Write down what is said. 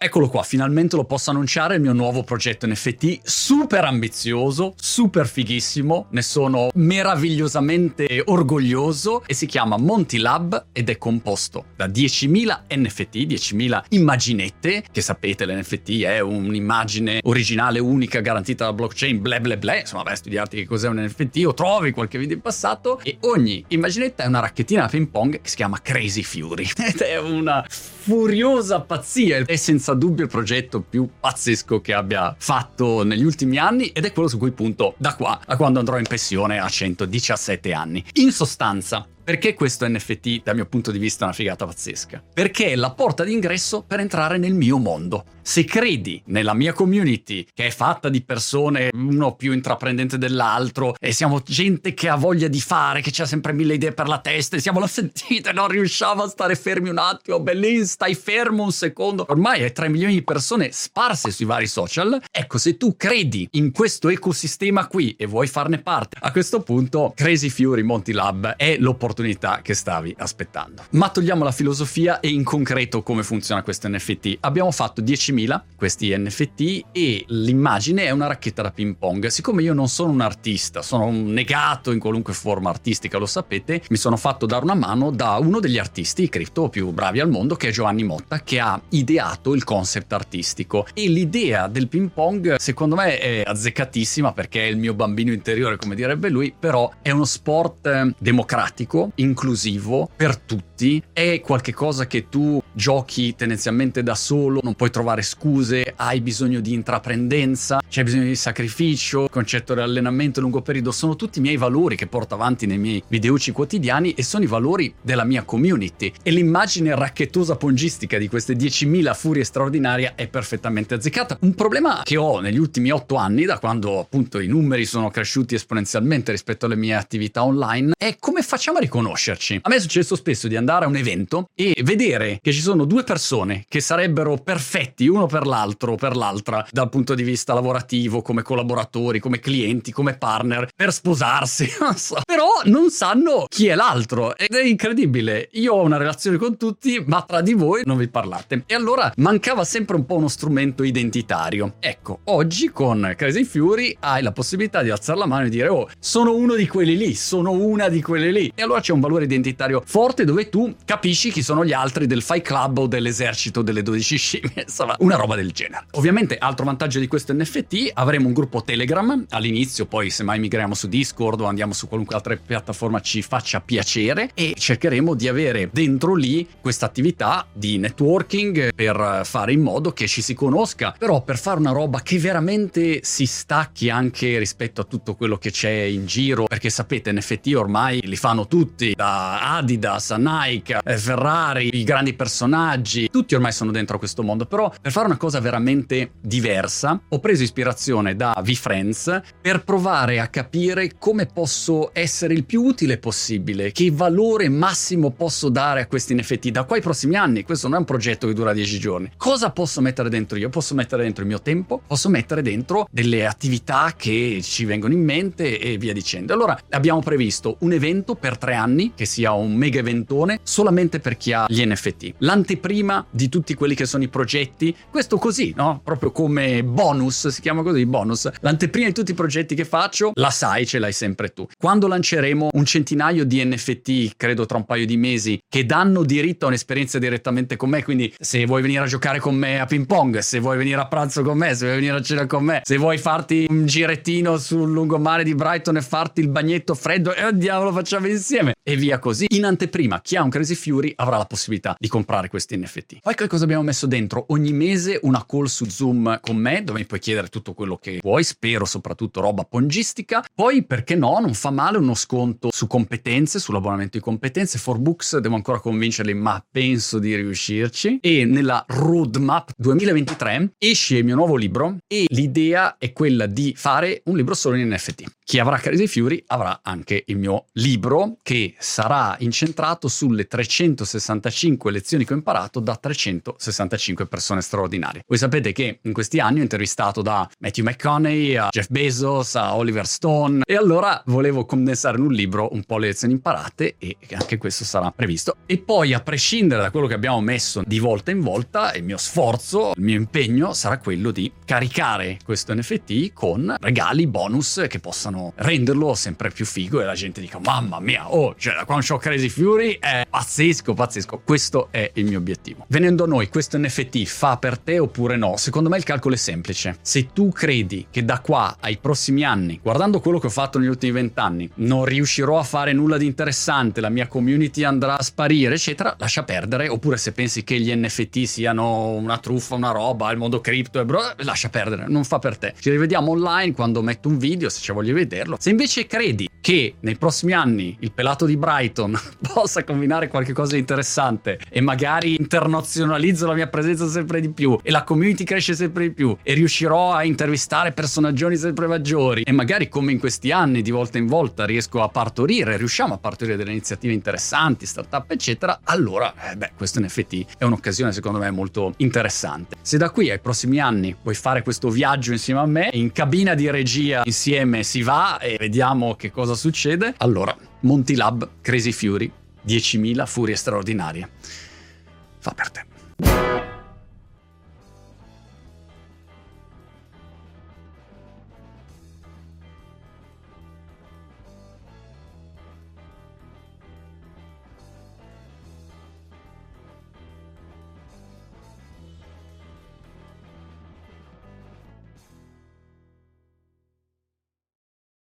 Eccolo qua, finalmente lo posso annunciare il mio nuovo progetto NFT, super ambizioso, super fighissimo, ne sono meravigliosamente orgoglioso e si chiama Monty Lab ed è composto da 10.000 NFT, 10.000 immaginette, che sapete l'NFT è un'immagine originale unica garantita dalla blockchain, bla bla bla, insomma vai a studiarti che cos'è un NFT o trovi qualche video in passato e ogni immaginetta è una racchettina da ping pong che si chiama Crazy Fury. Ed è una furiosa pazzia, è senza senza dubbio il progetto più pazzesco che abbia fatto negli ultimi anni ed è quello su cui punto da qua a quando andrò in pensione a 117 anni. In sostanza, perché questo NFT, dal mio punto di vista, è una figata pazzesca? Perché è la porta d'ingresso per entrare nel mio mondo. Se credi nella mia community, che è fatta di persone uno più intraprendente dell'altro, e siamo gente che ha voglia di fare, che ha sempre mille idee per la testa, e siamo la sentite, non riusciamo a stare fermi un attimo, bellin, stai fermo un secondo. Ormai hai 3 milioni di persone sparse sui vari social. Ecco, se tu credi in questo ecosistema qui e vuoi farne parte, a questo punto Crazy Fury Monty Lab è l'opportunità l'opportunità che stavi aspettando. Ma togliamo la filosofia e in concreto come funziona questo NFT. Abbiamo fatto 10.000 questi NFT e l'immagine è una racchetta da ping pong. Siccome io non sono un artista, sono un negato in qualunque forma artistica, lo sapete, mi sono fatto dare una mano da uno degli artisti cripto più bravi al mondo che è Giovanni Motta che ha ideato il concept artistico e l'idea del ping pong secondo me è azzeccatissima perché è il mio bambino interiore come direbbe lui, però è uno sport eh, inclusivo per tutti, è qualcosa che tu giochi tendenzialmente da solo, non puoi trovare scuse, hai bisogno di intraprendenza, c'è bisogno di sacrificio, il concetto di allenamento a lungo periodo, sono tutti i miei valori che porto avanti nei miei videoci quotidiani e sono i valori della mia community. E l'immagine racchettosa pongistica di queste 10.000 furie straordinarie è perfettamente azzeccata. Un problema che ho negli ultimi 8 anni, da quando appunto i numeri sono cresciuti esponenzialmente rispetto alle mie attività online, è come facciamo a riconoscere conoscerci. A me è successo spesso di andare a un evento e vedere che ci sono due persone che sarebbero perfetti uno per l'altro per l'altra dal punto di vista lavorativo, come collaboratori, come clienti, come partner, per sposarsi, non so. Però non sanno chi è l'altro ed è incredibile. Io ho una relazione con tutti, ma tra di voi non vi parlate. E allora mancava sempre un po' uno strumento identitario. Ecco, oggi con Crazy Fury hai la possibilità di alzare la mano e dire "Oh, sono uno di quelli lì, sono una di quelle lì". E allora c'è un valore identitario forte dove tu capisci chi sono gli altri del Fight Club o dell'esercito delle 12 scimmie, insomma, una roba del genere. Ovviamente, altro vantaggio di questo NFT, avremo un gruppo Telegram all'inizio, poi se mai migriamo su Discord o andiamo su qualunque altra piattaforma ci faccia piacere e cercheremo di avere dentro lì questa attività di networking per fare in modo che ci si conosca, però per fare una roba che veramente si stacchi anche rispetto a tutto quello che c'è in giro, perché sapete, NFT ormai li fanno tutti tutti, da Adidas a Nike, eh, Ferrari, i grandi personaggi, tutti ormai sono dentro questo mondo, però per fare una cosa veramente diversa ho preso ispirazione da VFriends per provare a capire come posso essere il più utile possibile, che valore massimo posso dare a questi NFT da qua ai prossimi anni, questo non è un progetto che dura 10 giorni. Cosa posso mettere dentro io? Posso mettere dentro il mio tempo, posso mettere dentro delle attività che ci vengono in mente e via dicendo. Allora abbiamo previsto un evento per tre anni, che sia un mega eventone, solamente per chi ha gli NFT. L'anteprima di tutti quelli che sono i progetti, questo così, no? Proprio come bonus, si chiama così, bonus. L'anteprima di tutti i progetti che faccio, la sai, ce l'hai sempre tu. Quando lanceremo un centinaio di NFT, credo tra un paio di mesi, che danno diritto a un'esperienza direttamente con me, quindi se vuoi venire a giocare con me a ping pong, se vuoi venire a pranzo con me, se vuoi venire a cena con me, se vuoi farti un girettino sul lungomare di Brighton e farti il bagnetto freddo, e andiamo, lo facciamo insieme e via così. In anteprima, chi ha un Crazy Fury avrà la possibilità di comprare questi NFT. Poi che cosa abbiamo messo dentro? Ogni mese una call su Zoom con me, dove mi puoi chiedere tutto quello che vuoi, spero soprattutto roba pongistica. Poi, perché no, non fa male uno sconto su competenze, sull'abbonamento di competenze. For Books devo ancora convincerli, ma penso di riuscirci. E nella roadmap 2023 esce il mio nuovo libro e l'idea è quella di fare un libro solo in NFT. Chi avrà Crazy Fury avrà anche il mio libro che sarà incentrato sulle 365 lezioni che ho imparato da 365 persone straordinarie. Voi sapete che in questi anni ho intervistato da Matthew McConaughey a Jeff Bezos a Oliver Stone e allora volevo condensare in un libro un po' le lezioni imparate e anche questo sarà previsto. E poi a prescindere da quello che abbiamo messo di volta in volta, il mio sforzo, il mio impegno sarà quello di caricare questo NFT con regali, bonus che possano renderlo sempre più figo e la gente dica mamma mia, oh, cioè da quando ho Crazy Fury è pazzesco, pazzesco. Questo è il mio obiettivo. Venendo a noi, questo NFT fa per te oppure no? Secondo me il calcolo è semplice. Se tu credi che da qua ai prossimi anni, guardando quello che ho fatto negli ultimi vent'anni, non riuscirò a fare nulla di interessante, la mia community andrà a sparire, eccetera, lascia perdere. Oppure se pensi che gli NFT siano una truffa, una roba, il mondo cripto e bro, lascia perdere, non fa per te. Ci rivediamo online quando metto un video, se ci voglio vederlo. Se invece credi che nei prossimi anni il pelato di Brighton possa combinare qualcosa di interessante e magari internazionalizzo la mia presenza sempre di più e la community cresce sempre di più e riuscirò a intervistare personaggioni sempre maggiori e magari come in questi anni di volta in volta riesco a partorire, riusciamo a partorire delle iniziative interessanti, startup eccetera, allora eh beh questo in effetti è un'occasione secondo me molto interessante. Se da qui ai prossimi anni vuoi fare questo viaggio insieme a me, in cabina di regia insieme si va e vediamo che cosa succede, allora Montilab Crazy Fury 10.000 furie straordinarie. Fa per te.